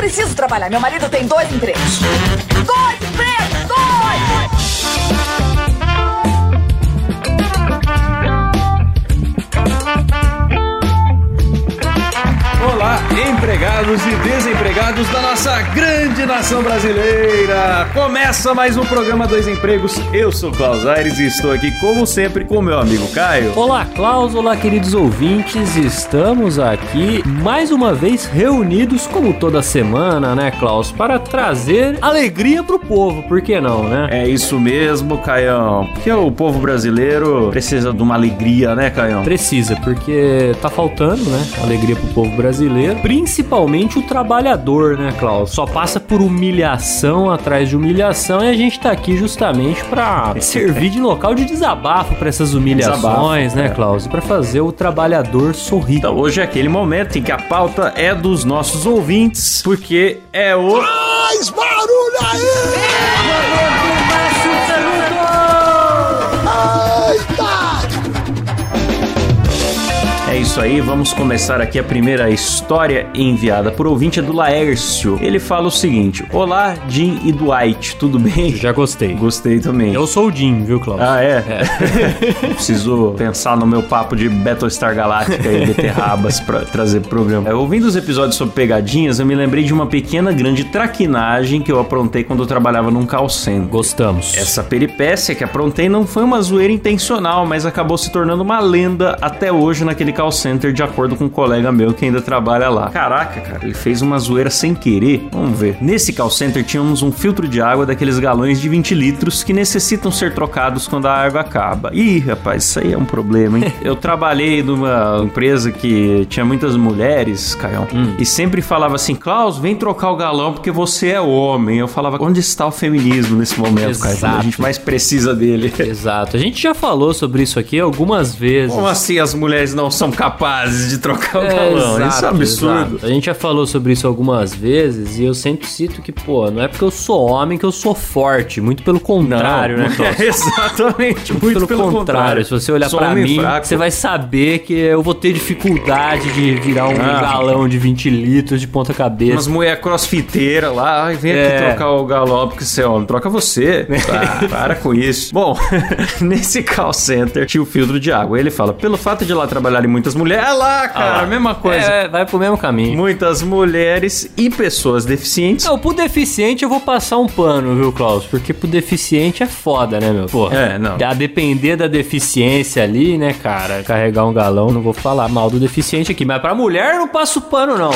preciso trabalhar. Meu marido tem dois empregos. Dois empregos! Dois! Olá, empregados e desempregados da nossa grande nação brasileira! Começa mais um programa Dois Empregos. Eu sou Klaus Aires e estou aqui, como sempre, com meu amigo Caio. Olá, Klaus, olá, queridos ouvintes. Estamos aqui mais uma vez reunidos, como toda semana, né, Klaus, para trazer alegria pro povo, por que não, né? É isso mesmo, Caião. Porque o povo brasileiro precisa de uma alegria, né, Caião? Precisa, porque tá faltando, né? Alegria pro povo brasileiro, principalmente o trabalhador, né, Klaus? Só passa por humilhação atrás de humilhação e a gente tá aqui justamente pra servir de local de desabafo pra essas humilhações, Desabafo, né, é. Klaus? E pra fazer o trabalhador sorrir. Então, hoje é aquele momento em que a pauta é dos nossos ouvintes, porque é o. Mais barulho aí! É isso aí, vamos começar aqui a primeira história enviada por ouvinte é do Laércio. Ele fala o seguinte: Olá, Jim e Dwight, tudo bem? Já gostei. Gostei também. Eu sou o Jim, viu, Klaus? Ah, é? Preciso pensar no meu papo de Battlestar Galactica e beterrabas pra trazer pro programa. É, ouvindo os episódios sobre pegadinhas, eu me lembrei de uma pequena grande traquinagem que eu aprontei quando eu trabalhava num call center. Gostamos. Essa peripécia que aprontei não foi uma zoeira intencional, mas acabou se tornando uma lenda até hoje naquele call center, de acordo com um colega meu que ainda trabalha lá. Caraca, cara, ele fez uma zoeira sem querer. Vamos ver. Nesse call center tínhamos um filtro de água daqueles galões de 20 litros que necessitam ser trocados quando a água acaba. Ih, rapaz, isso aí é um problema, hein? Eu trabalhei numa empresa que tinha muitas mulheres, Caião, e sempre falava assim: Klaus, vem trocar o galão porque você é homem. Eu falava: onde está o feminismo nesse momento, Caio? Quando a gente mais precisa dele. Exato. A gente já falou sobre isso aqui algumas vezes. Como assim as mulheres não são capazes de trocar o É, galão? exato, Isso é um absurdo. exato. A gente já falou sobre isso algumas vezes e eu sempre cito que, pô, não é porque eu sou homem que eu sou forte. Muito pelo contrário, né, Klaus? Exatamente, muito pelo, contrário. Se você olhar homem mim, fraco. você vai saber que eu vou ter dificuldade de virar um Ah. galão de 20 litros de ponta cabeça. Umas mulher crossfiteira lá, ai, vem É. aqui trocar o galão porque você é homem. Troca você. Ah, para com isso. Bom, nesse call center tinha o filtro de água. Ele fala, pelo fato de lá trabalharem muitas mulheres... É lá, cara, Ah mesma coisa. É, vai pro mesmo caminho. Muitas mulheres e pessoas deficientes. Não, pro deficiente eu vou passar um pano, viu, Klaus? Porque pro deficiente é foda, né, meu? Porra. É, não. A depender da deficiência ali, né, cara? Carregar um galão, não vou falar mal do deficiente aqui. Mas pra mulher eu não passo pano, não.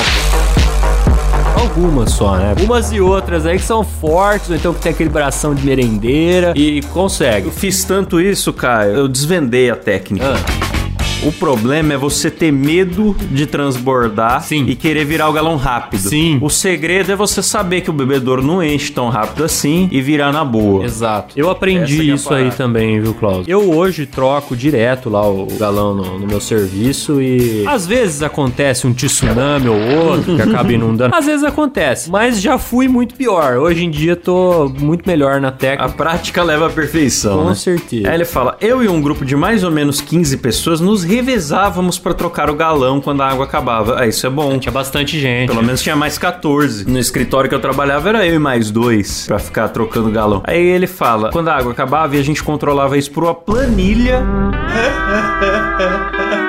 Algumas só, né? Umas e outras aí que são fortes, ou então que tem aquele bração de merendeira e consegue. Eu fiz tanto isso, Caio, eu desvendei a técnica. Ah, O problema é você ter medo de transbordar Sim. e querer virar o galão rápido. Sim. O segredo é você saber que o bebedouro não enche tão rápido assim e virar na boa. Exato. Eu aprendi é a isso aí também, viu, Klaus? Eu hoje troco direto lá o galão no, no meu serviço e às vezes acontece um tsunami ou outro que acaba inundando. Às vezes acontece, mas já fui muito pior. Hoje em dia tô muito melhor na A técnica. prática leva à perfeição, Com né? certeza. Aí ele fala: Eu e um grupo de mais ou menos 15 pessoas nos revezávamos pra trocar o galão quando a água acabava. Ah, isso é bom. Tinha bastante gente. Pelo menos tinha mais 14. No escritório que eu trabalhava era eu e mais dois pra ficar trocando galão. Aí ele fala: quando a água acabava e a gente controlava isso por uma planilha.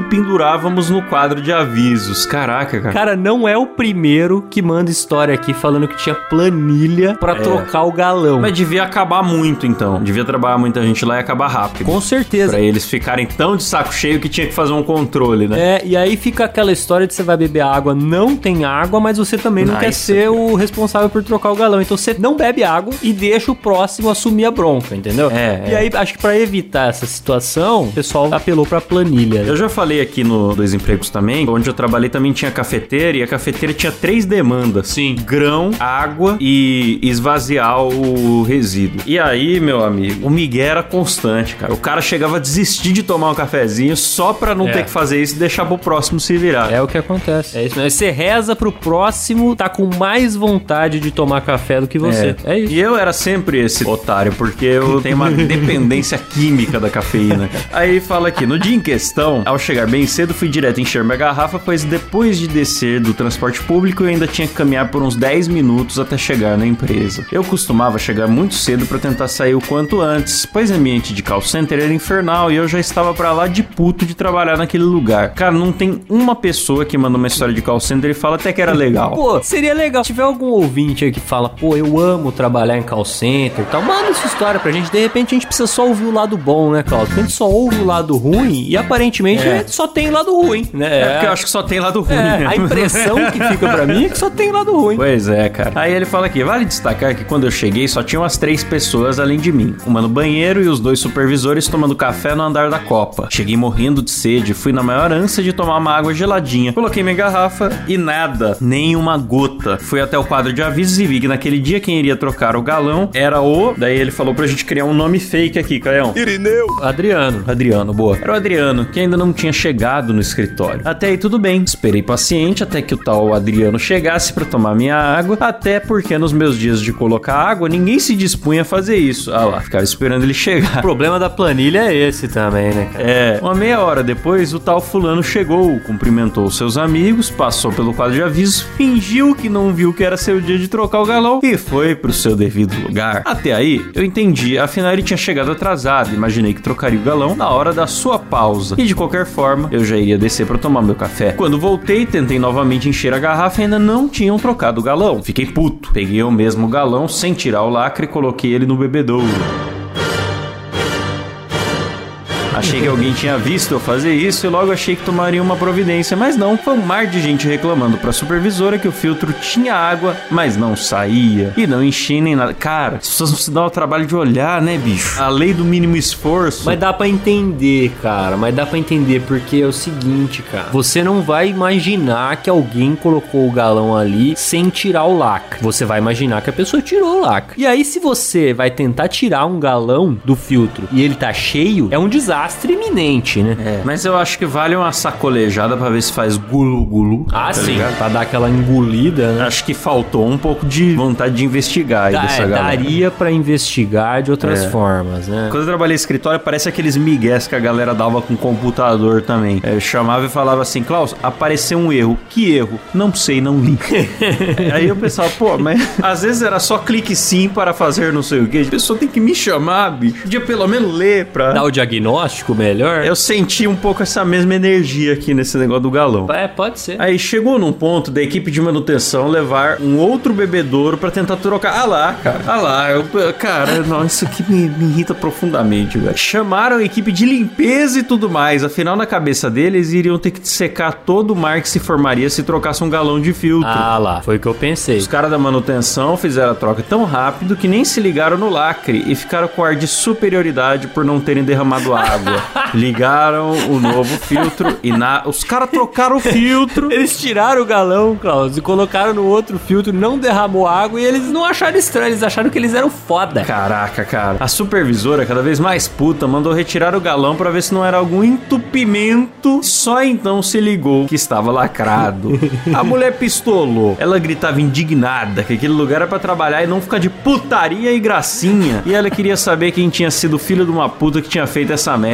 Que pendurávamos no quadro de avisos. Caraca, cara. Cara, não é o primeiro que manda história aqui falando que tinha planilha pra trocar o galão. Mas devia acabar muito então. Devia trabalhar muita gente lá e acabar rápido. Com certeza. Pra eles ficarem tão de saco cheio que tinha que fazer um controle, né? É, e aí fica aquela história de você vai beber água, não tem água, mas você também não Nice. quer ser o responsável por trocar o galão. Então você não bebe água e deixa o próximo assumir a bronca, entendeu? É, E é. aí, acho que pra evitar essa situação, o pessoal apelou pra planilha. Eu já falei aqui no Dois Empregos também, onde eu trabalhei também tinha cafeteira e a cafeteira tinha três demandas. Sim. Grão, água e esvaziar o resíduo. E aí, meu amigo, o Miguel era constante, cara. O cara chegava a desistir de tomar um cafezinho só pra não É. ter que fazer isso e deixar pro próximo se virar. É o que acontece. É isso mesmo. Você reza pro próximo tá com mais vontade de tomar café do que você. É, isso. E eu era sempre esse otário, porque eu tenho uma dependência química da cafeína. cara. Aí fala aqui, no dia em questão, ao chegar chegar bem cedo, fui direto encher minha garrafa, pois depois de descer do transporte público, eu ainda tinha que caminhar por uns 10 minutos até chegar na empresa. Eu costumava chegar muito cedo para tentar sair o quanto antes, pois o ambiente de call center era infernal e eu já estava para lá de puto de trabalhar naquele lugar. Cara, não tem uma pessoa que manda uma história de call center e fala até que era legal. Pô, seria legal. Se tiver algum ouvinte aí que fala, pô, eu amo trabalhar em call center e tal, manda essa história pra gente. De repente a gente precisa só ouvir o lado bom, né, Claudio? Porque a gente só ouve o lado ruim e aparentemente É. só tem lado ruim, né? É porque eu acho que só tem lado ruim. É, a impressão que fica pra mim é que só tem lado ruim. Pois é, cara. Aí ele fala aqui: vale destacar que quando eu cheguei só tinham as três pessoas além de mim. Uma no banheiro e os dois supervisores tomando café no andar da copa. Cheguei morrendo de sede, fui na maior ânsia de tomar uma água geladinha. Coloquei minha garrafa e nada, nem uma gota. Fui até o quadro de avisos e vi que naquele dia quem iria trocar o galão era o. Daí ele falou pra gente criar um nome fake aqui, Caião. Irineu. Adriano. Adriano, boa. Era o Adriano, que ainda não tinha chegado no escritório. Até aí tudo bem. Esperei paciente até que o tal Adriano chegasse pra tomar minha água, até porque nos meus dias de colocar água, ninguém se dispunha a fazer isso. Ah lá, ficava esperando ele O chegar. problema da planilha é esse também, né, cara? É, uma meia hora depois, o tal fulano chegou, cumprimentou seus amigos, passou pelo quadro de avisos, fingiu que não viu que era seu dia de trocar o galão e foi pro seu devido lugar. Até aí, eu entendi, afinal ele tinha chegado atrasado, imaginei que trocaria o galão na hora da sua pausa. E de qualquer forma, eu já iria descer pra tomar meu café. Quando voltei, tentei novamente encher a garrafa e ainda não tinham trocado o galão. Fiquei puto. Peguei o mesmo galão sem tirar o lacre e coloquei ele no bebedouro. Achei que alguém tinha visto eu fazer isso e logo achei que tomaria uma providência, mas não. Foi um mar de gente reclamando pra supervisora que o filtro tinha água, mas não saía e não enchia nem nada. Cara, as pessoas não se dão o trabalho de olhar, né, bicho? A lei do mínimo esforço. Mas dá pra entender, cara. Mas dá pra entender porque é o seguinte, cara. Você não vai imaginar que alguém colocou o galão ali sem tirar o lacre. Você vai imaginar que a pessoa tirou o lacre. E aí, se você vai tentar tirar um galão do filtro e ele tá cheio, é um desastre iminente, né? É, mas eu acho que vale uma sacolejada pra ver se faz gulu-gulu. Ah, tá sim. ligado? Pra dar aquela engolida, né? Acho que faltou um pouco de vontade de investigar aí Dá- dessa é, galera. daria pra investigar de outras É. formas, né? Quando eu trabalhei em escritório, parece aqueles migués que a galera dava com computador também. Eu chamava e falava assim, Klaus, apareceu um erro. Que erro? Não sei, não li. Aí eu pensava, pô, mas às vezes era só clique sim para fazer não sei o quê. A pessoa tem que me chamar, bicho. Podia pelo menos ler pra... Dar o diagnóstico melhor? Eu senti um pouco essa mesma energia aqui nesse negócio do galão. É, pode ser. Aí chegou num ponto da equipe de manutenção levar um outro bebedouro pra tentar trocar. Ah lá, cara. Ah lá. Eu, cara, não, isso aqui me, me irrita profundamente, velho. Chamaram a equipe de limpeza e tudo mais. Afinal, na cabeça deles, iriam ter que secar todo o mar que se formaria se trocasse um galão de filtro. Ah lá, foi o que eu pensei. Os caras da manutenção fizeram a troca tão rápido que nem se ligaram no lacre e ficaram com ar de superioridade por não terem derramado água. Ligaram o novo filtro e na... os caras trocaram o filtro. Eles tiraram o galão, Klaus, e colocaram no outro filtro, não derramou água e eles não acharam estranho, eles acharam que eles eram foda. Caraca, cara. A supervisora, cada vez mais puta, mandou retirar o galão pra ver se não era algum entupimento. Só então se ligou que estava lacrado. A mulher pistolou. Ela gritava indignada que aquele lugar era pra trabalhar e não ficar de putaria e gracinha. E ela queria saber quem tinha sido filho de uma puta que tinha feito essa merda.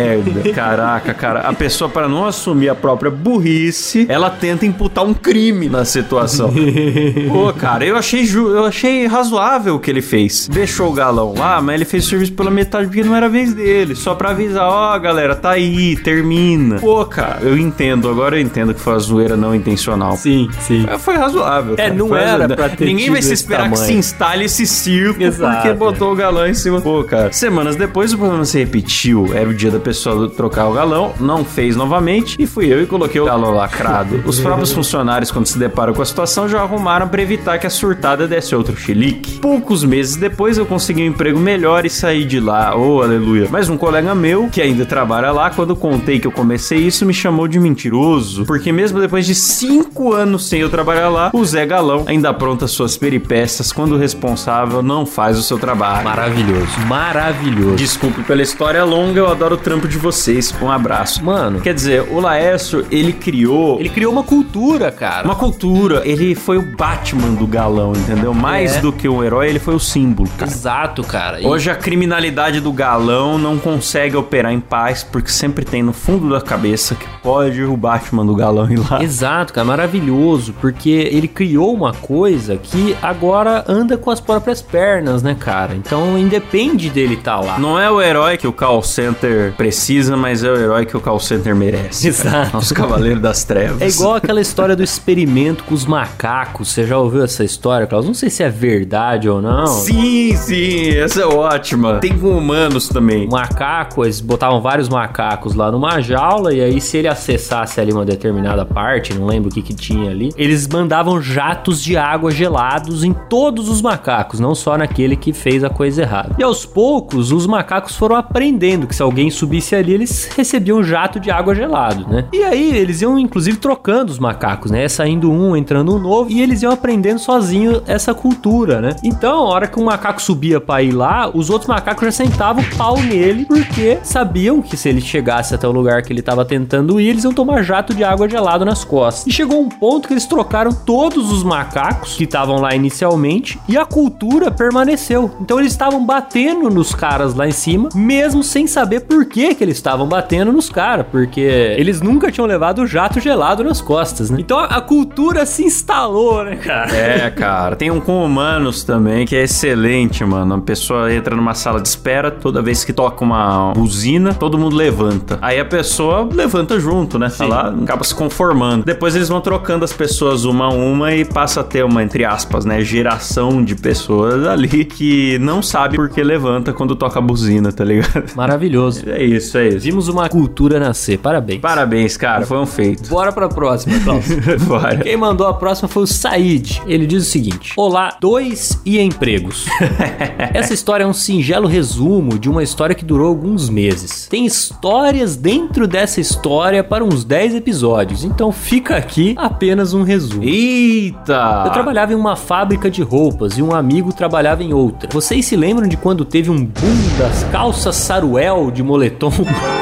Caraca, cara. A pessoa, para não assumir a própria burrice, ela tenta imputar um crime na situação. Pô, cara, eu achei, ju- eu achei razoável o que ele fez. Deixou o galão lá, mas ele fez o serviço pela metade porque não era a vez dele. Só pra avisar, ó, galera, tá aí, termina. Pô, cara, eu entendo, agora eu entendo que foi uma zoeira não intencional. Sim, sim. É, Foi razoável. É, cara. não Foi era razoável. pra ter Ninguém vai se esperar que tamanho. se instale esse circo Exato, porque é. botou o galão em cima. Pô, cara. Semanas depois o problema se repetiu. Era o dia da pessoa trocar o galão, não fez novamente e fui eu e coloquei o galão lacrado. Os próprios funcionários, quando se deparam com a situação, já arrumaram pra evitar que a surtada desse outro chilique. Poucos meses depois eu consegui um emprego melhor e saí de lá. Oh, aleluia. Mas um colega meu, que ainda trabalha lá, quando contei que eu comecei isso, me chamou de mentiroso. Porque mesmo depois de cinco anos sem eu trabalhar lá, o Zé Galão ainda apronta suas peripécias quando o responsável não faz o seu trabalho. Maravilhoso. Maravilhoso. Desculpe pela história longa, eu adoro trampo de vocês. Um abraço. Mano, Quer dizer, o Laércio, ele criou ele criou uma cultura, cara. uma cultura. Ele foi o Batman do galão, entendeu? Mais É. do que o herói, ele foi o símbolo, cara. Exato, cara. E- Hoje a criminalidade do galão não consegue operar em paz porque sempre tem no fundo da cabeça que pode o Batman do galão ir lá. Exato, cara, maravilhoso, porque ele criou uma coisa que agora anda com as próprias pernas, né, cara? Então independe dele estar lá. Não é o herói que o call center precisa, mas é o herói que o call center merece. Exato. Os Cavaleiros das Trevas. É igual aquela história do experimento com os macacos. Você já ouviu essa história, Klaus? Não sei se é verdade ou não. Sim, sim, essa é ótima. Tem com humanos também. O macaco, eles botavam vários macacos lá numa jaula e aí se ele acessasse ali uma determinada parte, não lembro o que que tinha ali, eles mandavam jatos de água gelados em todos os macacos, não só naquele que fez a coisa errada. E aos poucos, os macacos foram aprendendo que se alguém subisse ali, eles recebiam um jato de água gelado, né? E aí eles iam inclusive trocando os macacos, né? Saindo um, entrando um novo, e eles iam aprendendo sozinho essa cultura, né? Então, a hora que um macaco subia pra ir lá, os outros macacos já sentavam o pau nele, porque sabiam que se ele chegasse até o lugar que ele tava tentando ir, eles iam tomar jato de água gelado nas costas. E chegou um ponto que eles trocaram todos os macacos que estavam lá inicialmente e a cultura permaneceu. Então eles estavam batendo nos caras lá em cima, mesmo sem saber por que que eles estavam batendo nos caras, porque eles nunca tinham levado jato gelado nas costas, né? Então a cultura se instalou, né, cara? É, cara. Tem um com humanos também que é excelente, mano. A pessoa entra numa sala de espera, toda vez que toca uma buzina, todo mundo levanta. Aí a pessoa levanta junto, né? Tá Sim. lá, acaba se conformando. Depois eles vão trocando as pessoas uma a uma e passa a ter uma, entre aspas, né? Geração de pessoas ali que não sabe por que levanta quando toca a buzina, tá ligado? Maravilhoso. É isso, é isso. Vimos uma cultura nascer. Parabéns. Parabéns, cara. Foi um feito. Bora pra próxima, Klaus. Bora. Quem mandou a próxima foi o Said. Ele diz o seguinte: Olá, dois e empregos. Essa história é um singelo resumo de uma história que durou alguns meses. Tem histórias dentro dessa história para uns 10 episódios, então fica aqui apenas um resumo. Eita! Eu trabalhava em uma fábrica de roupas e um amigo trabalhava em outra. Vocês se lembram de quando teve um boom das calças saruel de moletom? 动物。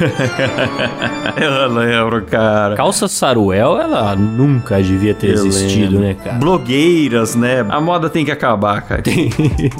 Eu lembro, cara. Calça saruel, ela nunca devia ter Eu existido, lembro. né, cara? Blogueiras, né? A moda tem que acabar, cara.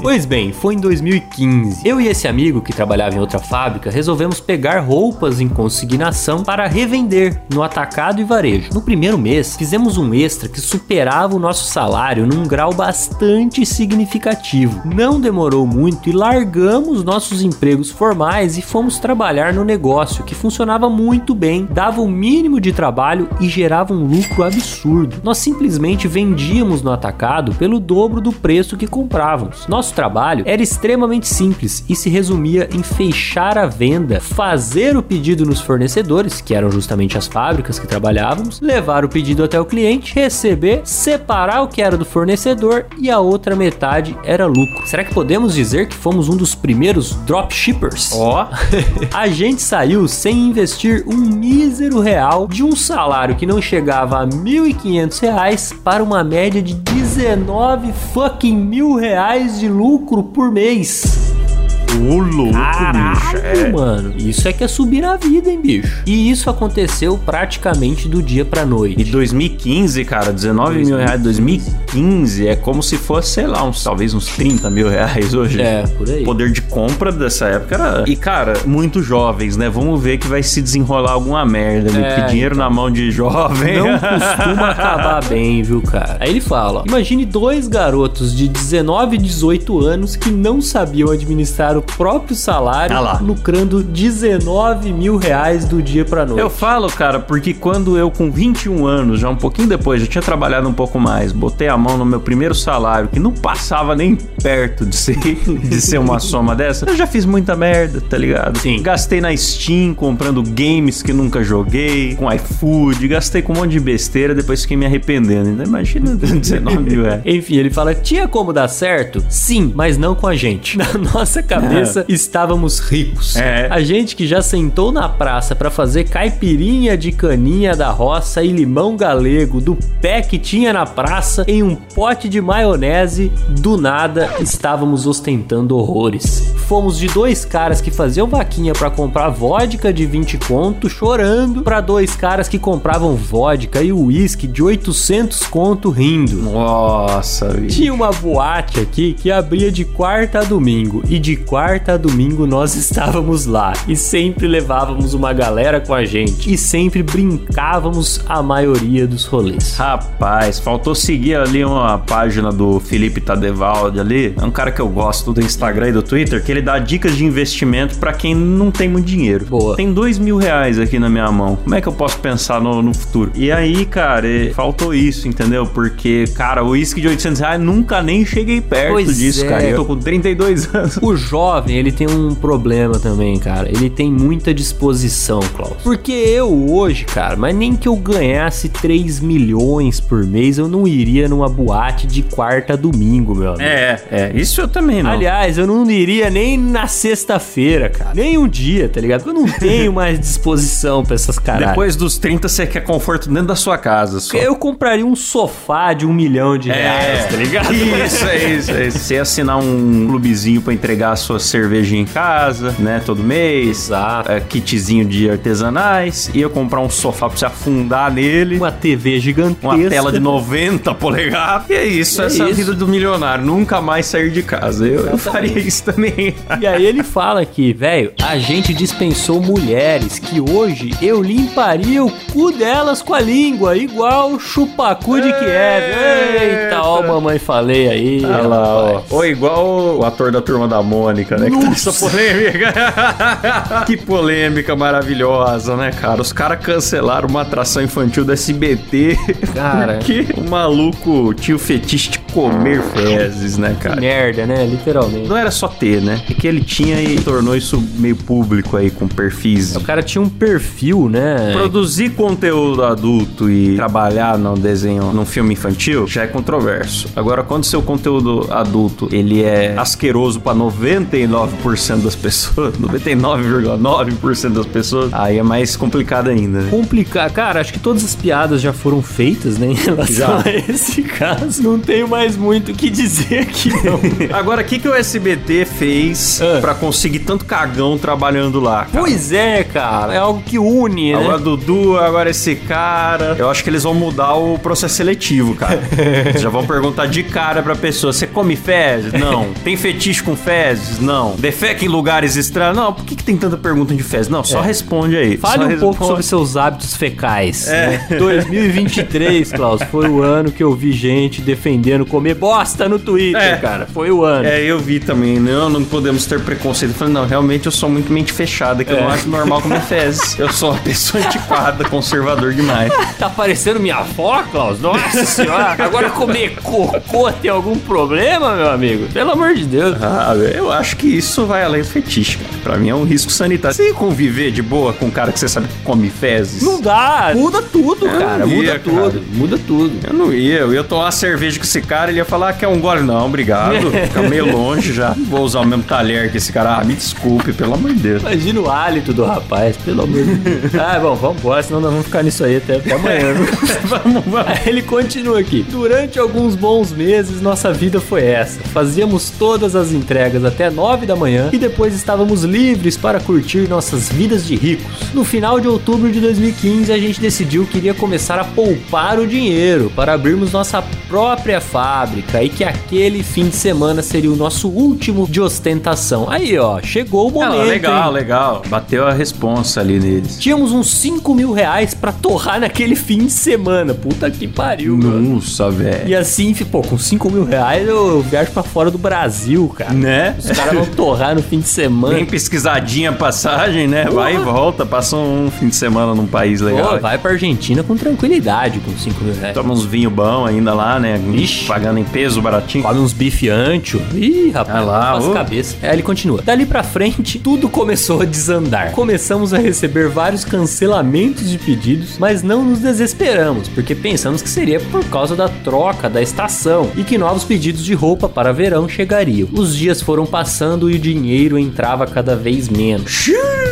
Pois bem, foi em 2015. Eu e esse amigo que trabalhava em outra fábrica resolvemos pegar roupas em consignação para revender no atacado e varejo. No primeiro mês, fizemos um extra que superava o nosso salário num grau bastante significativo. Não demorou muito e largamos nossos empregos formais e fomos trabalhar no negócio que funcionava muito bem, dava o mínimo de trabalho e gerava um lucro absurdo. Nós simplesmente vendíamos no atacado pelo dobro do preço que comprávamos. Nosso trabalho era extremamente simples e se resumia em fechar a venda, fazer o pedido nos fornecedores, que eram justamente as fábricas que trabalhávamos, levar o pedido até o cliente, receber, separar o que era do fornecedor e a outra metade era lucro. Será que podemos dizer que fomos um dos primeiros dropshippers? Ó, A gente saiu sem investir um mísero real de um salário que não chegava a 1.500 reais para uma média de 19 fucking mil reais de lucro por mês. O louco, bicho. Caralho, mano. Isso é que é subir na vida, hein, bicho? E isso aconteceu praticamente do dia pra noite. E 2015, cara, 19 mil reais, 2015 é como se fosse, sei lá, uns, talvez uns 30 mil reais hoje. É, por aí. O poder de compra dessa época era. E, cara, muito jovens, né? Vamos ver que vai se desenrolar alguma merda. É, porque dinheiro na mão de jovem. Não costuma acabar bem, viu, cara? Aí ele fala: ó, imagine dois garotos de 19 e 18 anos que não sabiam administrar o próprio salário, Ah lucrando 19 mil reais do dia pra noite. Eu falo, cara, porque quando eu com 21 anos, já um pouquinho depois, já tinha trabalhado um pouco mais, botei a mão no meu primeiro salário, que não passava nem perto de ser, de ser uma soma dessa, eu já fiz muita merda, tá ligado? Sim. Gastei na Steam comprando games que nunca joguei, com iFood, gastei com um monte de besteira, depois fiquei me arrependendo. Então imagina 19 mil reais. Enfim, ele fala: tinha como dar certo? Sim, mas não com a gente. Na nossa cabeça estávamos ricos. É. A gente que já sentou na praça pra fazer caipirinha de caninha da roça e limão galego do pé que tinha na praça em um pote de maionese, do nada estávamos ostentando horrores. fomos de dois caras que faziam vaquinha pra comprar vodka de 20 conto, chorando, pra dois caras que compravam vodka e uísque de 800 conto rindo. Nossa. Tinha uma boate aqui que abria de quarta a domingo e de quarta a domingo nós estávamos lá e sempre levávamos uma galera com a gente e sempre brincávamos a maioria dos rolês. Rapaz, faltou seguir ali uma página do Felipe Tadevaldi ali. É um cara que eu gosto do Instagram e do Twitter, que ele dá dicas de investimento pra quem não tem muito dinheiro. Boa. Tem dois mil reais aqui na minha mão. Como é que eu posso pensar no, no futuro? E aí, cara, faltou isso, entendeu? Porque, cara, o uísque de 800 reais nunca nem cheguei perto Pois disso, é. cara. Eu tô com 32 anos. O jovem, ele tem um problema também, cara. Ele tem muita disposição, Klaus. Porque eu hoje, cara, mas nem que eu ganhasse 3 milhões por mês, eu não iria numa boate de quarta a domingo, meu amigo. É, é, isso eu também não. Aliás, eu não iria nem na sexta-feira, cara. Nem um dia, tá ligado? Porque eu não tenho mais disposição pra essas caras. Depois dos 30, você quer conforto dentro da sua casa. Só. Eu compraria um sofá de um milhão de reais, tá ligado? Isso, é isso, é isso. Você assinar um clubezinho pra entregar a sua cervejinha em casa, né, todo mês. Exato. É, kitzinho de artesanais. E eu comprar um sofá pra você afundar nele. Uma TV gigantesca. Uma tela de 90 polegadas. E é isso, É essa é a isso. vida do milionário. Nunca mais sair de casa. Eu, eu faria isso também. E aí ele fala aqui, velho, a gente dispensou mulheres que hoje eu limparia o cu delas com a língua, igual chupacu de Kiev. Eita, ó, mamãe falei aí. Olha lá, ó. Ou igual o ator da turma da Mônica, né? Que tá essa polêmica. que polêmica maravilhosa, né, cara? Os caras cancelaram uma atração infantil do SBT. Cara. que o maluco tinha o fetiche de comer fezes, né, Que cara? merda, né? Literalmente. Não era só ter, né? É que ele tinha e tornou isso meio público aí, com perfis. O cara tinha um perfil, né? Produzir conteúdo adulto e trabalhar no desenho, num filme infantil, já é controverso. Agora, quando seu conteúdo adulto, ele é asqueroso pra 99% das pessoas, 99,9% das pessoas, aí é mais complicado ainda, né? Complicar. Cara, acho que todas as piadas já foram feitas, né? Em relação Já. a esse caso. Não tenho mais muito o que dizer aqui, não. Agora, o que, que o SBT fez Ah. pra conseguir tanto cagão trabalhando lá? cara? pois é, cara. É algo que une, né? Agora Dudu, agora esse cara. Eu acho que eles vão mudar o processo seletivo, cara. Eles já vão perguntar de cara pra pessoa: você come fezes? Não. Tem fetiche com fezes? Não. Defeca em lugares estranhos? Não. Por que, que tem tanta pergunta de fezes? Não, só É. responde aí. Fale Só um pouco sobre seus hábitos fecais. É. né? 2023, Klaus, foi o ano que eu vi gente defendendo comer bosta no Twitter, É. cara. Foi o ano. É, eu vi também. Não, não podemos ter preconceito. Eu falei, não, realmente eu sou muito mente fechada, que eu É. não acho normal comer fezes. Eu sou uma pessoa antiquada, conservador demais. Tá parecendo minha avó, Klaus? Nossa senhora. Agora comer cocô tem algum problema, meu amigo? Pelo amor de Deus. Ah, eu acho que isso vai além do fetiche, cara. Pra mim é um risco sanitário. Você conviver de boa com um cara que você sabe que come fezes? Não dá. Muda tudo, Eu cara. não Muda ia, tudo. cara. Muda tudo. Eu não ia, eu ia tomar uma cerveja com esse cara, ele ia falar que é um gole. Não, obrigado. Fica meio longe já. Vou usar o mesmo talher que esse cara. Ah, me desculpe, pelo amor de Deus. Imagina o hálito do rapaz, pelo amor de Deus. Ah, bom, vamos embora, senão nós vamos ficar nisso aí até, até amanhã. vamos, vamos. Aí ele continua aqui. Durante alguns bons meses, nossa vida foi essa. Fazíamos todas as entregas até 9 da manhã e depois estávamos livres para curtir nossas vidas de ricos. No final de outubro de 2015, a gente decidiu que iria começar a poupar o dinheiro para abrirmos nossa própria fábrica e que aquele fim de semana seria o nosso último de ostentação. Aí, ó, chegou o momento. Ah, legal, hein? legal. Bateu a responsa ali neles. Tínhamos uns 5 mil reais pra torrar naquele fim de semana. Puta que pariu. Nossa, velho. E assim, pô, com 5 mil reais eu viajo pra fora do Brasil, cara. Né? Os caras vão torrar no fim de semana. Bem pesquisadinha a passagem, né? Vai e Porra. volta, passa um fim de semana num país legal. Pô, vai pra Argentina com tranquilidade com 5 mil reais. Toma uns vinho bom ainda lá, né? Ixi. Pagando em peso baratinho. Come uns bife ancho. Ih, rapaz, Ah lá, as ô. cabeças. Aí ele continua. Dali pra frente, tudo começou a desandar. Começamos a receber vários cancelamentos de pedidos, mas não nos desesperamos, porque pensamos que seria por causa da troca da estação e que novos pedidos de roupa para verão chegariam. Os dias foram passando e o dinheiro entrava cada vez menos.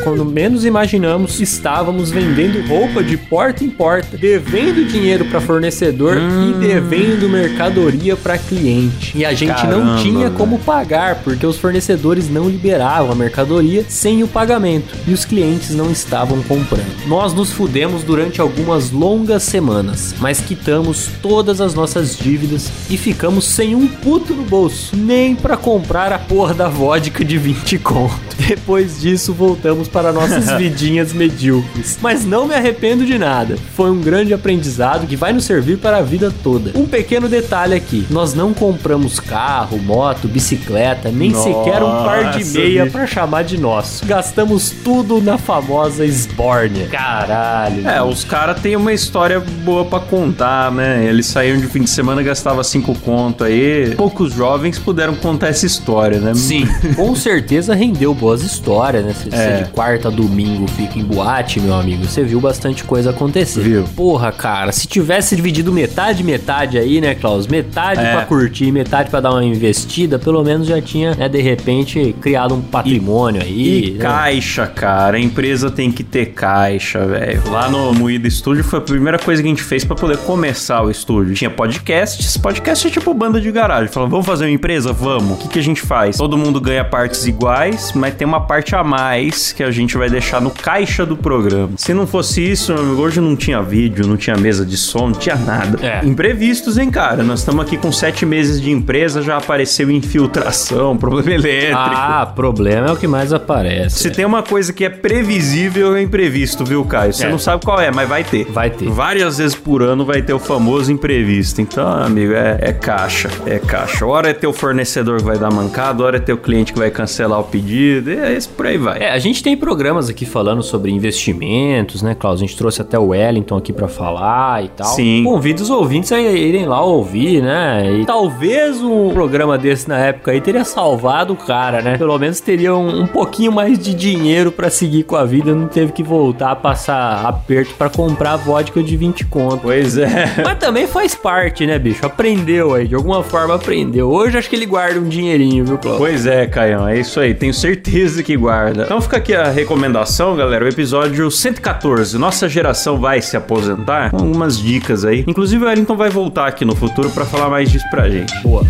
Quando menos imaginamos, estávamos vendendo roupa de porta em porta, devendo dinheiro para fornecedor e devendo mercadoria para cliente. E a gente Caramba, não tinha como pagar, porque os fornecedores não liberavam a mercadoria sem o pagamento e os clientes não estavam comprando. Nós nos fudemos durante algumas longas semanas, mas quitamos todas as nossas dívidas e ficamos sem um puto no bolso, nem para comprar a porra da vodka de 20 conto. Depois disso, voltamos para nossas vidinhas medíocres. Mas não me arrependo de nada. Foi um grande aprendizado que vai nos servir para a vida toda. Um pequeno detalhe aqui: nós não compramos carro, moto, bicicleta, nem Nossa, sequer um par de meia para chamar de nosso. Gastamos tudo na famosa Sbornia. Caralho. É, os caras têm uma história boa pra contar, né? Eles saíram de fim de semana, gastava cinco conto aí. Poucos jovens puderam contar essa história, né? Sim, com certeza rendeu boas histórias, né? Se você É. de quarta domingo fica em boate, meu amigo, você viu bastante coisa acontecer. Viu. Porra, cara, se tivesse dividido metade, metade aí, né, Klaus? Metade É. pra curtir, metade pra dar uma investida, pelo menos já tinha, né, de repente, criado um patrimônio aí. E né? caixa, cara. A empresa tem que ter caixa, velho. Lá no Moída Estúdio foi a primeira coisa que a gente fez pra poder começar o estúdio. Tinha podcasts. Podcast é tipo banda de garagem. Falando, vamos fazer uma empresa? Vamos. O que, que a gente faz? Todo mundo ganha partes iguais, mas tem uma parte a mais que a gente vai deixar no caixa do programa. Se não fosse isso, meu amigo, hoje não tinha vídeo, não tinha mesa de som, não tinha nada. É. Imprevistos, hein, cara? Nós estamos aqui com sete meses de empresa, já apareceu infiltração, problema elétrico. Ah, problema é o que mais aparece. Se tem uma coisa que é previsível, é imprevisto, viu, Caio? Você É. não sabe qual é, mas vai ter. Vai ter. Várias vezes por ano vai ter o famoso imprevisto. Então, amigo, é, é caixa. É caixa. Hora é teu fornecedor que vai dar mancada, hora é teu cliente que vai cancelar o pedido. É esse por aí vai. É, a gente tem programas aqui falando sobre investimentos, né, Klaus? A gente trouxe até o Wellington aqui pra falar e tal. Sim. Convido os ouvintes a irem lá ouvir, né? E talvez um programa desse na época aí teria salvado o cara, né? Pelo menos teria um, um pouquinho mais de dinheiro pra seguir com a vida, não teve que voltar a passar aperto pra comprar vodka de 20 conto. Pois é. Mas também faz parte, né, bicho? Aprendeu aí, de alguma forma aprendeu. Hoje acho que ele guarda um dinheirinho, viu, Klaus? Pois é, Caião, é isso aí. Tenho certeza que guarda. Então fica aqui a recomendação, galera. O episódio 114. Nossa geração vai se aposentar. Com algumas dicas aí. Inclusive, o Wellington vai voltar aqui no futuro pra falar mais disso pra gente. Boa.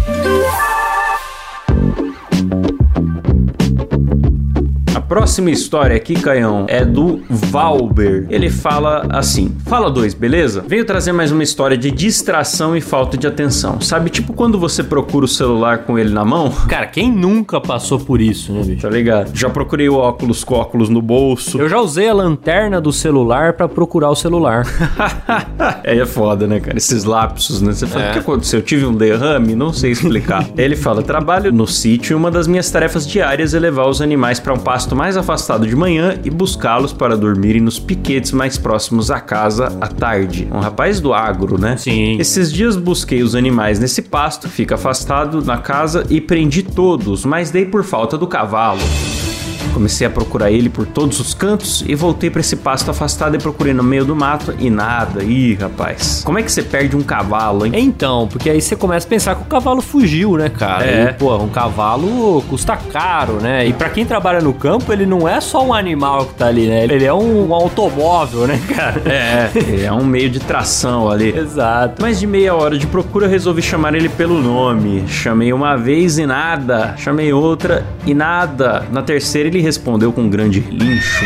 Próxima história aqui, Caião, é do Valber. Ele fala assim: Fala dois, beleza? Venho trazer mais uma história de distração e falta de atenção. Sabe, tipo quando você procura o celular com ele na mão? Cara, quem nunca passou por isso, né, bicho? Tá ligado? Já procurei o óculos com óculos no bolso. Eu já usei a lanterna do celular pra procurar o celular. é, é foda, né, cara? Esses lapsos, né? Você fala, É. o que aconteceu? Eu tive um derrame? Não sei explicar. Ele fala, trabalho no sítio e uma das minhas tarefas diárias é levar os animais para um pasto mais afastado de manhã e buscá-los para dormirem nos piquetes mais próximos à casa à tarde. Um rapaz do agro, né? Sim. Esses dias busquei os animais nesse pasto, fica afastado na casa e prendi todos, mas dei por falta do cavalo. Comecei a procurar ele por todos os cantos e voltei para esse pasto afastado e procurei no meio do mato e nada. Ih, rapaz. Como é que você perde um cavalo, hein? Então, porque aí você começa a pensar que o cavalo fugiu, né, cara? É. E, pô, um cavalo custa caro, né? E pra quem trabalha no campo, ele não é só um animal que tá ali, né? Ele é um, um automóvel, né, cara? É, é um meio de tração ali. Exato. Mais de meia hora de procura, resolvi chamar ele pelo nome. Chamei uma vez e nada. Chamei outra e nada. Na terceira, ele respondeu com um grande relincho.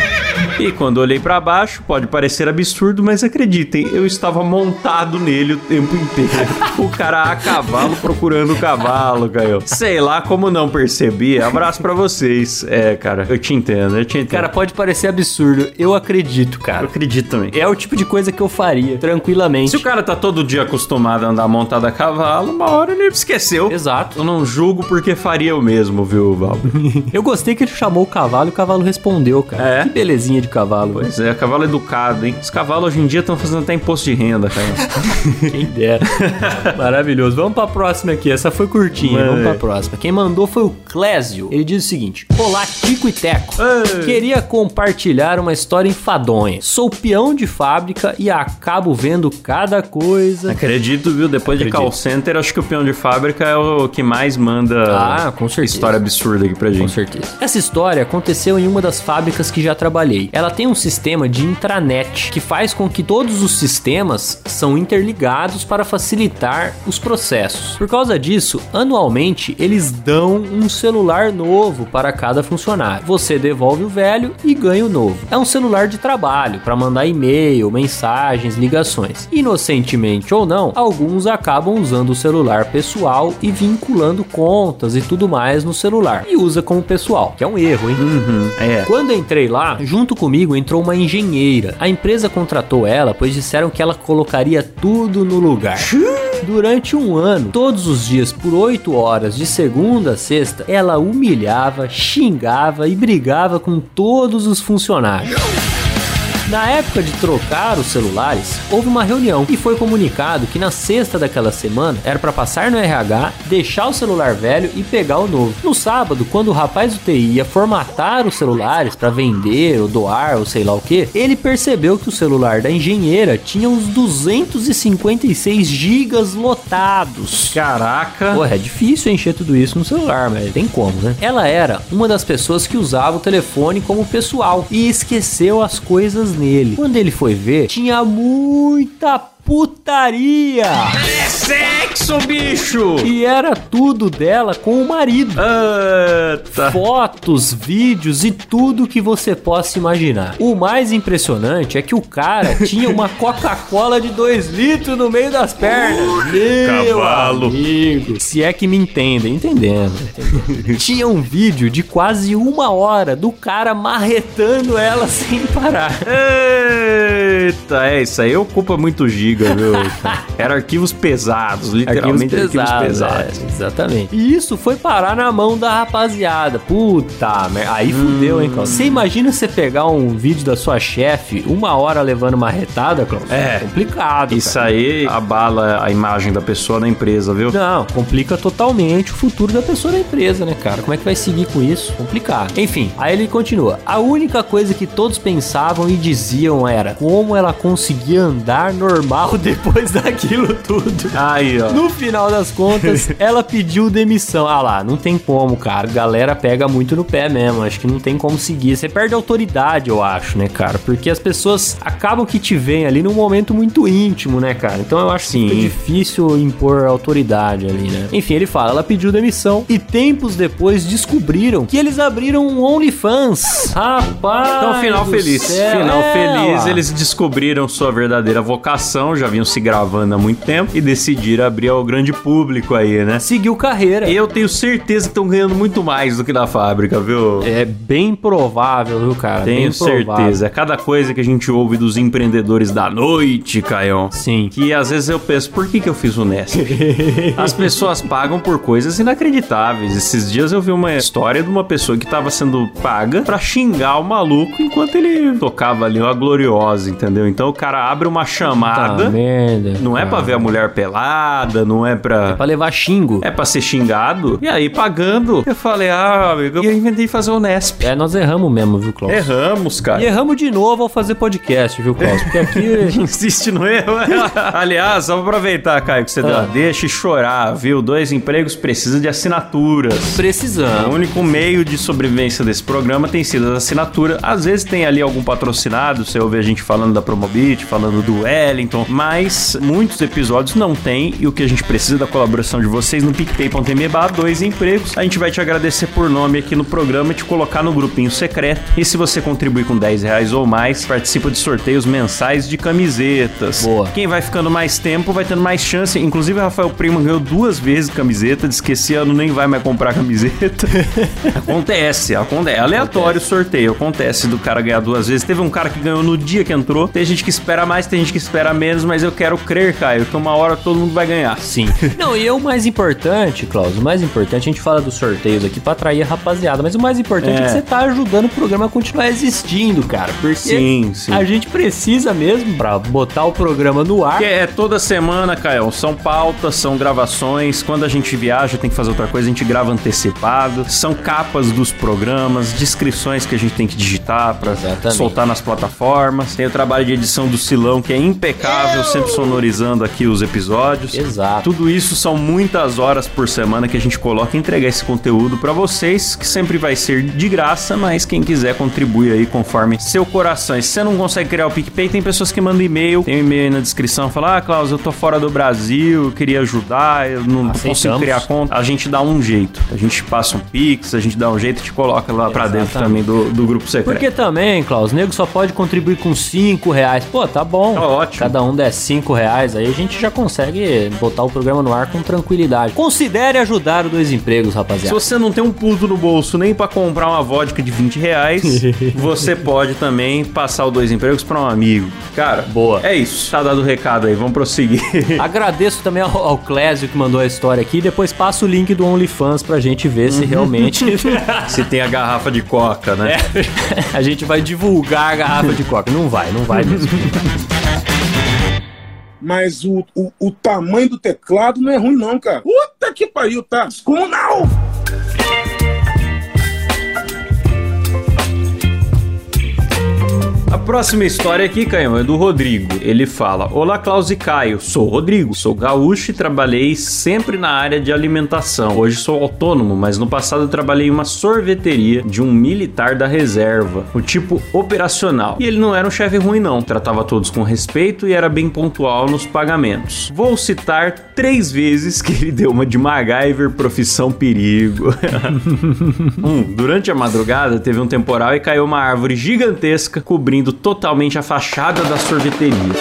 E quando olhei pra baixo, pode parecer absurdo, mas acreditem, eu estava montado nele o tempo inteiro. O cara a cavalo procurando o cavalo, Caio. Sei lá como não percebi. Abraço pra vocês. É, cara, eu te entendo, eu te entendo. Cara, pode parecer absurdo. Eu acredito, eu cara. acredito também. É o tipo de coisa que eu faria, tranquilamente. Se o cara tá todo dia acostumado a andar montado a cavalo, uma hora ele esqueceu. Exato. Eu não julgo porque faria o mesmo, viu, Val? Eu gostei que ele chamou o cavalo e o cavalo respondeu, cara. É. Que belezinha de cavalo. pois é, cavalo educado, hein? Os cavalos hoje em dia estão fazendo até imposto de renda, cara. Quem dera. Maravilhoso. Vamos pra próxima aqui. Essa foi curtinha. Manda Vamos pra próxima. Quem mandou foi o Clésio. Ele diz o seguinte: Olá, Tico e Teco. Ei. Queria compartilhar uma história enfadonha. Sou peão de fábrica e acabo vendo cada coisa. Acredito, viu? Depois de Acredito. call center, acho que o peão de fábrica é o que mais manda Ah, com certeza. história absurda aqui pra Com gente. certeza. Essa história aconteceu em uma das fábricas que já trabalhei. Ela tem um sistema de intranet que faz com que todos os sistemas são interligados para facilitar os processos. Por causa disso, anualmente eles dão um celular novo para cada funcionário. Você devolve o velho e ganha o novo. É um celular de trabalho para mandar e-mail, mensagens, ligações. Inocentemente ou não, alguns acabam usando o celular pessoal e vinculando contas e tudo mais no celular e usa como pessoal, que é um erro, hein? Uhum, é. Quando entrei lá, junto comigo entrou uma engenheira. A empresa contratou ela, pois disseram que ela colocaria tudo no lugar. Durante um ano, todos os dias, por 8 horas, de segunda a sexta, ela humilhava, xingava e brigava com todos os funcionários. Na época de trocar os celulares, houve uma reunião e foi comunicado que na sexta daquela semana era para passar no RH, deixar o celular velho e pegar o novo. No sábado, quando o rapaz do TI ia formatar os celulares para vender ou doar ou sei lá o que, ele percebeu que o celular da engenheira tinha uns 256 gigas lotados. Caraca. Porra, é difícil encher tudo isso no celular, mas tem como, né? Ela era uma das pessoas que usava o telefone como pessoal e esqueceu as coisas nele. Quando ele foi ver, tinha muita putaria. Sexo, bicho! E era tudo dela com o marido. Eita. Fotos, vídeos e tudo que você possa imaginar. O mais impressionante é que o cara tinha uma Coca-Cola de 2 litros no meio das pernas. Meu Cavalo. amigo. Se é que me entendem, entendendo. entendendo. tinha um vídeo de quase uma hora do cara marretando ela sem parar. Eita, é, isso aí ocupa muito giga, viu? Era arquivos pesados, literalmente arquivos pesados. é, exatamente. E isso foi parar na mão da rapaziada. Puta, aí fudeu, hein, Klaus? Você imagina você pegar um vídeo da sua chefe uma hora levando uma retada, Klaus? É. complicado. Isso cara. aí abala a imagem da pessoa na empresa, viu? Não, complica totalmente o futuro da pessoa da empresa, né, cara? Como é que vai seguir com isso? Complicado. Enfim, aí ele continua. A única coisa que todos pensavam e diziam era como ela conseguia andar normal depois daquilo tudo. Aí, ó. No final das contas, ela pediu demissão. Ah lá, não tem como, cara. Galera pega muito no pé mesmo. Acho que não tem como seguir. Você perde autoridade, eu acho, né, cara? Porque as pessoas acabam que te veem ali num momento muito íntimo, né, cara? Então eu acho Sim. fica difícil impor autoridade ali, né? Enfim, ele fala, ela pediu demissão e tempos depois descobriram que eles abriram um OnlyFans. Rapaz! Então, final feliz. céu. Final É, feliz. lá. Eles descobriram sua verdadeira vocação, já vinham se gravando há muito tempo e decidiram abrir ao grande público aí, né? seguiu carreira. Eu tenho certeza que estão ganhando muito mais do que na fábrica, viu? É bem provável, viu, cara? Tenho certeza. É cada coisa que a gente ouve dos empreendedores da noite, Caião. Sim. Que às vezes eu penso, por que, que eu fiz o Nesp? As pessoas pagam por coisas inacreditáveis. Esses dias eu vi uma história de uma pessoa que tava sendo paga pra xingar o maluco enquanto ele tocava ali uma gloriosa, entendeu? Então o cara abre uma chamada. Puta merda. Não é pra ver a mulher pelada, não é pra. Pra levar xingo. É pra ser xingado. E aí, pagando, eu falei, ah, amigo, eu inventei fazer o Nesp. É, nós erramos mesmo, viu, Klaus? Erramos, cara. E erramos de novo ao fazer podcast, viu, Klaus? Porque aqui. Insiste no erro. Aliás, só pra aproveitar, Caio, que você deu Ah. a deixa e chorar, viu? Dois empregos precisam de assinaturas. O Precisamos. único meio de sobrevivência desse programa tem sido a assinatura. Às vezes tem ali algum patrocinado, você ouve a gente falando da Promobit, falando do Wellington, mas muitos episódios não tem e o que a gente precisa da colaboração de vocês no picpay.me barra dois empregos. A gente vai te agradecer por nome aqui no programa e te colocar no grupinho secreto. E se você contribuir com 10 reais ou mais, participa de sorteios mensais de camisetas. Boa. Quem vai ficando mais tempo vai tendo mais chance. Inclusive, o Rafael Prima ganhou duas vezes camiseta. Diz que esse ano nem vai mais comprar camiseta. acontece, acontece. É aleatório o sorteio. Acontece do cara ganhar duas vezes. Teve um cara que ganhou no dia que entrou. Tem gente que espera mais, tem gente que espera menos. Mas eu quero crer, Caio, que uma hora todo mundo vai ganhar. Sim. Não, e é o mais importante, Klaus, o mais importante, a gente fala dos sorteios aqui pra atrair a rapaziada, mas o mais importante é, É. que você tá ajudando o programa a continuar existindo, cara. Porque Sim, sim. a gente precisa mesmo pra botar o programa no ar. Que é toda semana, Caio. São pautas, são gravações. Quando a gente viaja, tem que fazer outra coisa, a gente grava antecipado. São capas dos programas, descrições que a gente tem que digitar pra Exatamente. soltar nas plataformas. Tem o trabalho de edição do Silão, que é impecável, sempre sonorizando aqui os episódios. Exato. Tudo isso são muitas horas por semana que a gente coloca e entregar esse conteúdo pra vocês, que sempre vai ser de graça, mas quem quiser contribui aí conforme seu coração. E se você não consegue criar o PicPay, tem pessoas que mandam e-mail, tem um e-mail aí na descrição, fala: "Ah, Klaus, eu tô fora do Brasil, eu queria ajudar, eu não consigo Aceitamos. criar conta". A gente dá um jeito. A gente passa um Pix, a gente dá um jeito e te coloca lá pra dentro também do, do grupo secreto. Porque também, Klaus, o nego só pode contribuir com 5 reais. Pô, tá bom. Tá ótimo. Cada um der 5 reais, aí a gente já consegue botar o programa no ar com tranquilidade. Considere ajudar o Dois Empregos, Se rapaziada. você não tem um puto no bolso nem pra comprar uma vodka de 20 reais, você pode também passar o dois empregos pra um amigo. Cara, Boa. É isso. Tá dado o recado aí, vamos prosseguir. Agradeço também ao, ao Clésio que mandou a história aqui. Depois passa o link do OnlyFans pra gente ver se realmente Se tem a garrafa de coca, né? a gente vai divulgar a garrafa de coca. Não vai, não vai mesmo. Mas o, o, o tamanho do teclado não é ruim, não, cara. Puta que pariu, tá? Descomunal! A próxima história aqui, Canhão, é do Rodrigo. Ele fala: Olá, Klaus e Caio. Sou Rodrigo, sou gaúcho e trabalhei sempre na área de alimentação. Hoje sou autônomo, mas no passado trabalhei em uma sorveteria de um militar da reserva, o tipo operacional. E ele não era um chefe ruim, não. Tratava todos com respeito e era bem pontual nos pagamentos. Vou citar três vezes que ele deu uma de MacGyver, profissão perigo. Um, durante a madrugada teve um temporal e caiu uma árvore gigantesca cobrindo totalmente a fachada da sorveteria.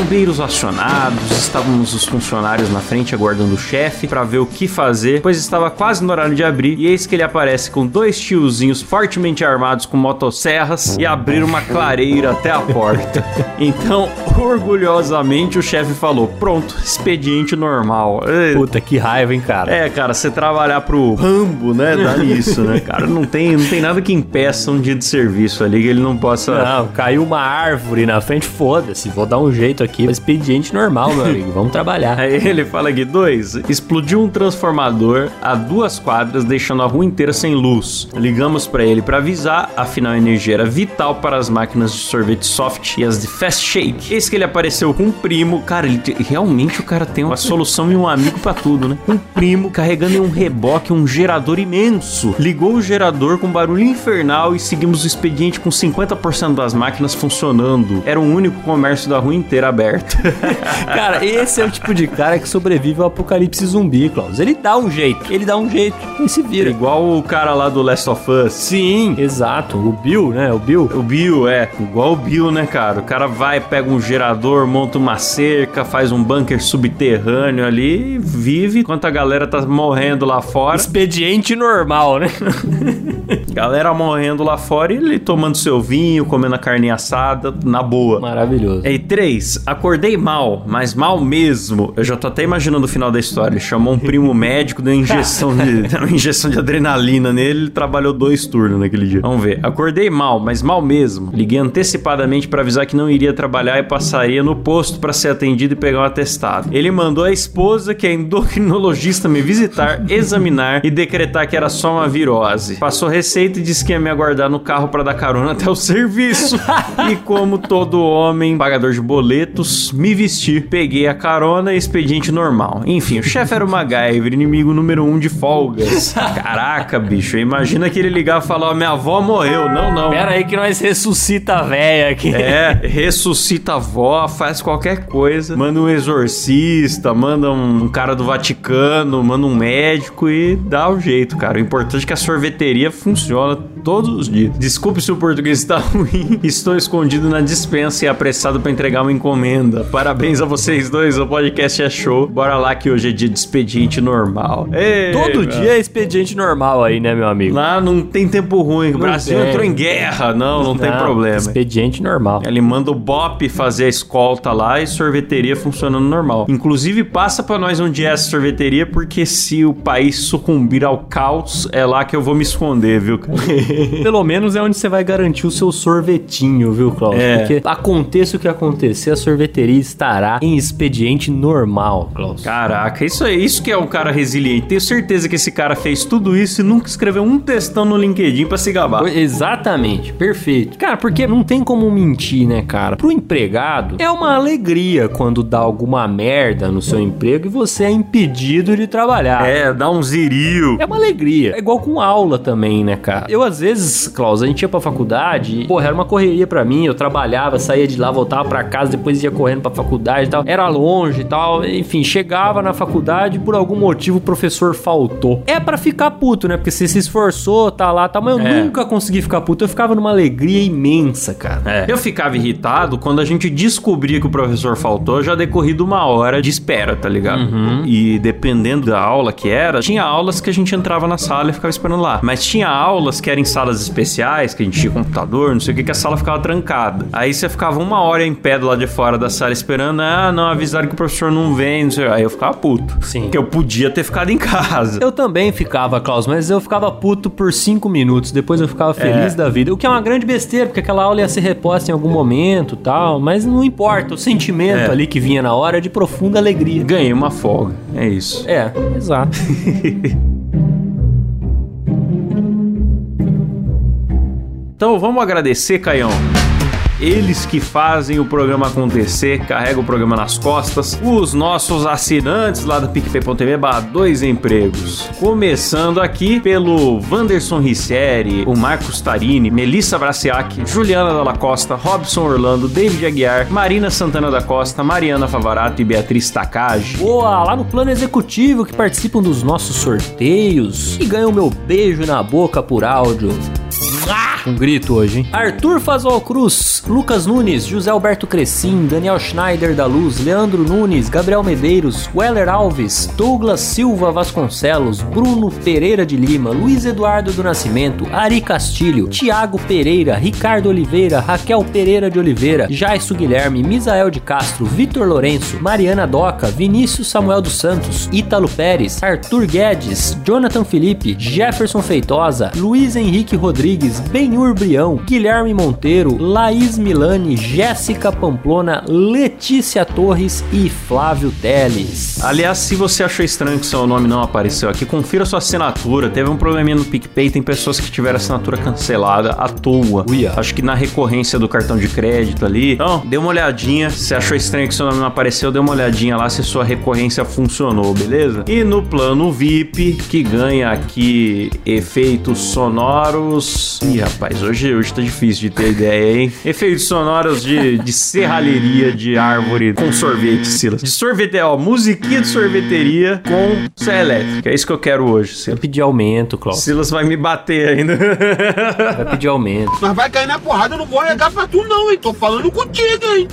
Bombeiros acionados, estávamos os funcionários na frente aguardando o chefe para ver o que fazer, pois estava quase no horário de abrir e eis que ele aparece com dois tiozinhos fortemente armados com motosserras e abriram uma clareira até a porta. Então, orgulhosamente, o chefe falou: Pronto, expediente normal. Puta, que raiva, hein, cara. é, cara, você trabalhar pro Rambo, né? Dá nisso, né? Cara, não tem, não tem nada que impeça um dia de serviço ali que ele não possa. Não, caiu uma árvore na frente, foda-se. Vou dar um jeito aqui. Expediente normal, meu amigo. Vamos trabalhar. Aí ele fala aqui: dois, explodiu um transformador a duas quadras, deixando a rua inteira sem luz. Ligamos pra ele pra avisar, afinal a energia era vital para as máquinas de sorvete soft e as de fast shake. Eis que ele apareceu com um primo. Cara, ele te- realmente o cara tem uma solução e um amigo pra tudo, né? Um primo carregando em um reboque um gerador imenso. Ligou o gerador com barulho infernal e seguimos o expediente com 50% das máquinas funcionando. Era o único comércio da rua inteira aberto. Cara, esse é o tipo de cara que sobrevive ao apocalipse zumbi, Klaus. Ele dá um jeito. Ele dá um jeito. Ele se vira. Igual o cara lá do Last of Us. Sim, exato. O Bill, né? O Bill. O Bill, é. Igual o Bill, né, cara? O cara vai, pega um gerador, monta uma cerca, faz um bunker subterrâneo ali e vive enquanto a galera tá morrendo lá fora. Expediente normal, né? Galera morrendo lá fora e ele tomando seu vinho, comendo a carne assada, na boa. Maravilhoso. E três, acordei mal, mas mal mesmo. Eu já tô até imaginando o final da história. Ele chamou um primo médico, deu injeção de, deu uma injeção de adrenalina nele, ele trabalhou dois turnos naquele dia. Vamos ver. Acordei mal, mas mal mesmo. Liguei antecipadamente pra avisar que não iria trabalhar e passaria no posto pra ser atendido e pegar um atestado. Ele mandou a esposa, que é endocrinologista, me visitar, examinar e decretar que era só uma virose. Passou receita e disse que ia me aguardar no carro pra dar carona até o serviço. e como todo homem pagador de me vesti, peguei a carona e expediente normal. Enfim, o chefe era o MacGyver, inimigo número um de folgas. Caraca, bicho, imagina que ele ligava e falava: minha avó morreu. Não, não. Pera aí que nós ressuscita a véia aqui. É, ressuscita a avó, faz qualquer coisa, manda um exorcista, manda um cara do Vaticano, manda um médico e dá o jeito, cara. O importante é que a sorveteria funciona todos os dias. Desculpe se o português está ruim, estou escondido na dispensa e apressado para entregar uma encomenda. Parabéns a vocês dois, o podcast é show. Bora lá que hoje é dia de expediente normal. Ei, Todo meu. dia é expediente normal aí, né, meu amigo? Lá não tem tempo ruim, o Brasil tem. entrou em guerra. Não, não, tem problema. Expediente normal. Ele manda o Bop fazer a escolta lá e sorveteria funcionando normal. Inclusive, passa pra nós onde é essa sorveteria, porque se o país sucumbir ao caos, é lá que eu vou me esconder, viu, cara? Pelo menos é onde você vai garantir o seu sorvetinho, viu, Klaus? É. Porque aconteça o que acontecer, a sorveteria estará em expediente normal, Klaus. Caraca, isso é isso que é um cara resiliente. Tenho certeza que esse cara fez tudo isso e nunca escreveu um textão no LinkedIn pra se gabar. Exatamente, perfeito. Cara, porque não tem como mentir, né, cara? Pro empregado, é uma alegria quando dá alguma merda no seu emprego e você é impedido de trabalhar. É, dá um ziril. É uma alegria. É igual com aula também, né, cara? Eu, às vezes, Klaus, a gente ia pra faculdade, e, porra, era uma correria pra mim. Eu trabalhava, saía de lá, voltava pra casa, depois ia correndo pra faculdade e tal. Era longe e tal. Enfim, chegava na faculdade por algum motivo o professor faltou. É pra ficar puto, né? Porque você se esforçou, tá lá, tá. Mas eu É. nunca consegui ficar puto. Eu ficava numa alegria imensa, cara. É. Eu ficava irritado quando a gente descobria que o professor faltou, já decorrido uma hora de espera, tá ligado? E dependendo da aula que era, tinha aulas que a gente entrava na sala e ficava esperando lá. Mas tinha aulas que eram em salas especiais, que a gente tinha computador, não sei o que, que a sala ficava trancada. Aí você ficava uma hora em pé do lado de fora da sala esperando, ah, não, avisaram que o professor não vem, não sei. Aí eu ficava puto. Sim. Porque eu podia ter ficado em casa. Eu também ficava, Klaus, mas eu ficava puto por cinco minutos. Depois eu ficava feliz É. da vida. O que é uma grande besteira, porque aquela aula ia ser reposta em algum momento tal. Mas não importa. O sentimento É. ali que vinha na hora é de profunda alegria. Ganhei uma folga. É isso. É, exato. Então vamos agradecer, Caião. Eles que fazem o programa acontecer, carregam o programa nas costas. Os nossos assinantes lá do PicPay.tv barra dois empregos. Começando aqui pelo Wanderson Ricieri, o Marcos Tarini, Melissa Braciac, Juliana Dalla Costa, Robson Orlando, David Aguiar, Marina Santana da Costa, Mariana Favarato e Beatriz Takagi. Boa, lá no plano executivo que participam dos nossos sorteios e ganham meu beijo na boca por áudio. Ah, Um grito hoje, hein? Arthur Fazol Cruz, Lucas Nunes, José Alberto Crescim, Daniel Schneider da Luz, Leandro Nunes, Gabriel Medeiros, Weller Alves, Douglas Silva Vasconcelos, Bruno Pereira de Lima, Luiz Eduardo do Nascimento, Ari Castilho, Tiago Pereira, Ricardo Oliveira, Raquel Pereira de Oliveira, Jaisso Guilherme, Misael de Castro, Vitor Lourenço, Mariana Doca, Vinícius Samuel dos Santos, Ítalo Pérez, Arthur Guedes, Jonathan Felipe, Jefferson Feitosa, Luiz Henrique Rodrigues, Benhur Brião, Guilherme Monteiro, Laís Milani, Jéssica Pamplona, Letícia Torres e Flávio Teles. Aliás, se você achou estranho que seu nome não apareceu aqui, confira sua assinatura. Teve um probleminha no PicPay, tem pessoas que tiveram assinatura cancelada à toa. Uia. Acho que na recorrência do cartão de crédito ali. Então, dê uma olhadinha. Se achou estranho que seu nome não apareceu, dê uma olhadinha lá se sua recorrência funcionou, beleza? E no plano VIP, que ganha aqui efeitos sonoros. Ih, rapaz, hoje, hoje tá difícil de ter ideia, hein? Efeitos sonoros de, de serralheria de árvore com sorvete, Silas. De sorveteria, ó, musiquinha de sorveteria com serra elétrica. É isso que eu quero hoje, Vai Silas. pedir aumento, Cláudio. Silas vai me bater ainda. Vai pedir aumento. Mas vai cair na porrada, eu não vou regar pra tu não, hein? Tô falando contigo, hein?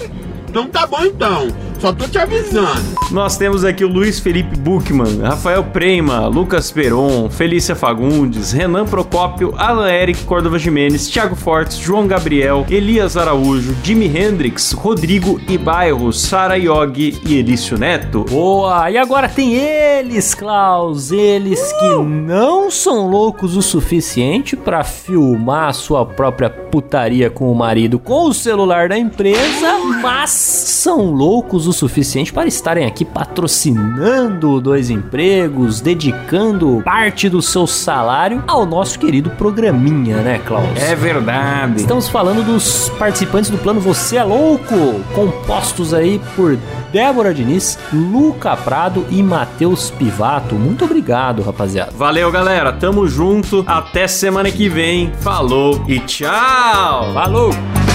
Então tá bom então. Só tô te avisando. Nós temos aqui o Luiz Felipe Buchmann, Rafael Prema, Lucas Peron, Felícia Fagundes, Renan Procópio, Alan Eric Córdova Jimenez, Thiago Fortes, João Gabriel, Elias Araújo, Jimi Hendrix, Rodrigo Ibairro, Sara Yogi e Elício Neto. Boa! E agora tem eles, Klaus, eles que não são loucos o suficiente pra filmar a sua própria putaria com o marido com o celular da empresa, mas são loucos o suficiente para estarem aqui patrocinando dois empregos, dedicando parte do seu salário ao nosso querido programinha, né, Klaus? É verdade. Estamos falando dos participantes do plano Você é Louco, compostos aí por Débora Diniz, Luca Prado e Matheus Pivato. Muito obrigado, rapaziada. Valeu, galera. Tamo junto. Até semana que vem. Falou e tchau. Falou!